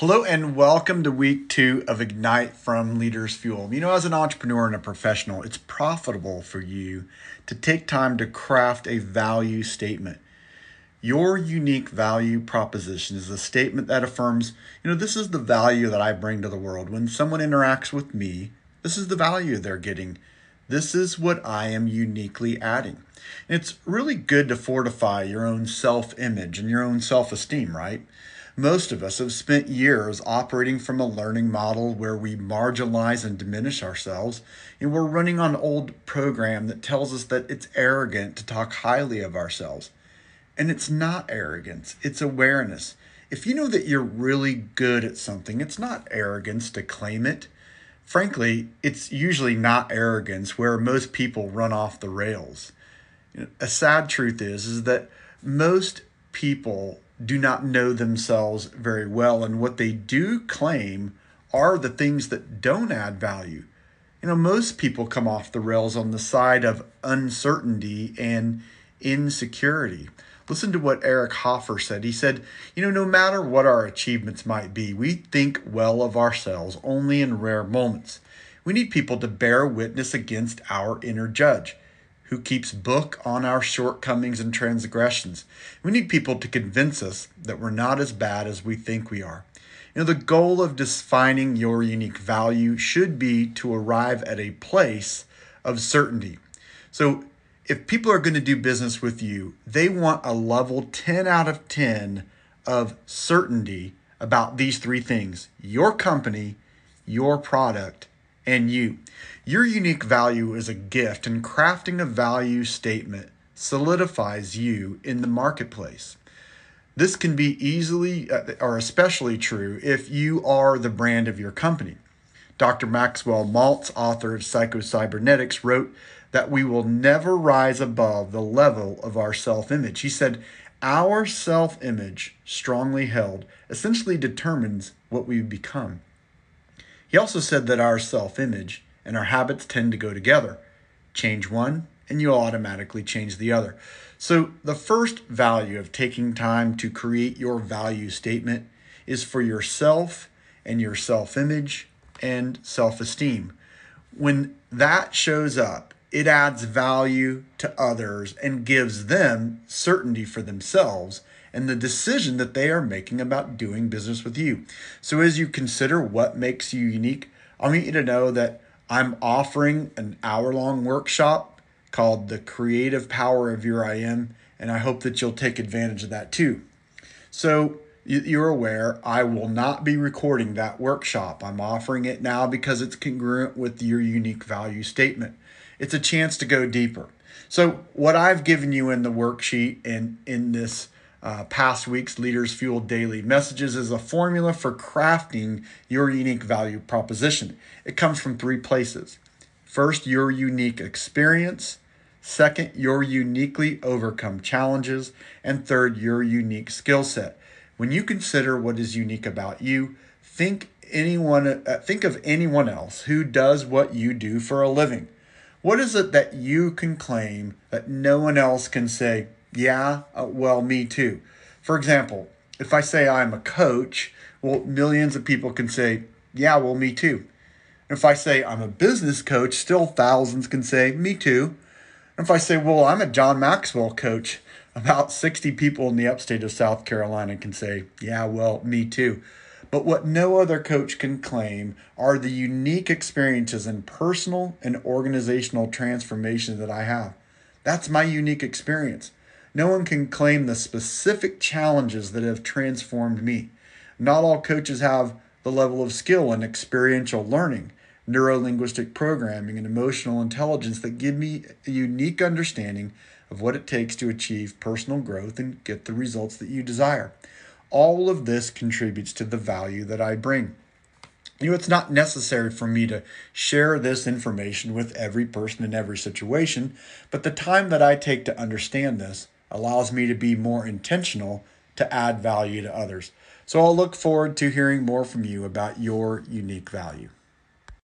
Hello and welcome to week two of Ignite from Leaders Fuel. You know, as an entrepreneur and a professional, it's profitable for you to take time to craft a value statement. Your unique value proposition is a statement that affirms, you know, this is the value that I bring to the world. When someone interacts with me, this is the value they're getting. This is what I am uniquely adding. And it's really good to fortify your own self image and your own self esteem, right? Most of us have spent years operating from a learning model where we marginalize and diminish ourselves, and we're running on old program that tells us that it's arrogant to talk highly of ourselves. And it's not arrogance, it's awareness. If you know that you're really good at something, it's not arrogance to claim it. Frankly, it's usually not arrogance where most people run off the rails. A sad truth is is that most people do not know themselves very well. And what they do claim are the things that don't add value. You know, most people come off the rails on the side of uncertainty and insecurity. Listen to what Eric Hoffer said. He said, You know, no matter what our achievements might be, we think well of ourselves only in rare moments. We need people to bear witness against our inner judge who keeps book on our shortcomings and transgressions. We need people to convince us that we're not as bad as we think we are. You know, the goal of defining your unique value should be to arrive at a place of certainty. So, if people are going to do business with you, they want a level 10 out of 10 of certainty about these three things your company, your product, and you. Your unique value is a gift, and crafting a value statement solidifies you in the marketplace. This can be easily uh, or especially true if you are the brand of your company. Dr. Maxwell Maltz, author of Psychocybernetics, wrote that we will never rise above the level of our self image. He said, Our self image, strongly held, essentially determines what we become. He also said that our self image and our habits tend to go together. Change one, and you'll automatically change the other. So, the first value of taking time to create your value statement is for yourself and your self image and self esteem. When that shows up, it adds value to others and gives them certainty for themselves and the decision that they are making about doing business with you. So, as you consider what makes you unique, I want you to know that I'm offering an hour long workshop called The Creative Power of Your I Am, and I hope that you'll take advantage of that too. So, you're aware I will not be recording that workshop. I'm offering it now because it's congruent with your unique value statement. It's a chance to go deeper. So, what I've given you in the worksheet and in this uh, past week's Leaders Fuel Daily Messages is a formula for crafting your unique value proposition. It comes from three places. First, your unique experience. Second, your uniquely overcome challenges. And third, your unique skill set. When you consider what is unique about you, think anyone uh, think of anyone else who does what you do for a living. What is it that you can claim that no one else can say, yeah, uh, well, me too. For example, if I say I'm a coach, well, millions of people can say, yeah, well, me too. If I say I'm a business coach, still thousands can say, me too. if I say, well, I'm a John Maxwell coach, about 60 people in the upstate of South Carolina can say, yeah, well, me too. But what no other coach can claim are the unique experiences in personal and organizational transformation that I have. That's my unique experience. No one can claim the specific challenges that have transformed me. Not all coaches have the level of skill and experiential learning, neuro linguistic programming, and emotional intelligence that give me a unique understanding of what it takes to achieve personal growth and get the results that you desire. All of this contributes to the value that I bring. You know, it's not necessary for me to share this information with every person in every situation, but the time that I take to understand this allows me to be more intentional to add value to others. So I'll look forward to hearing more from you about your unique value.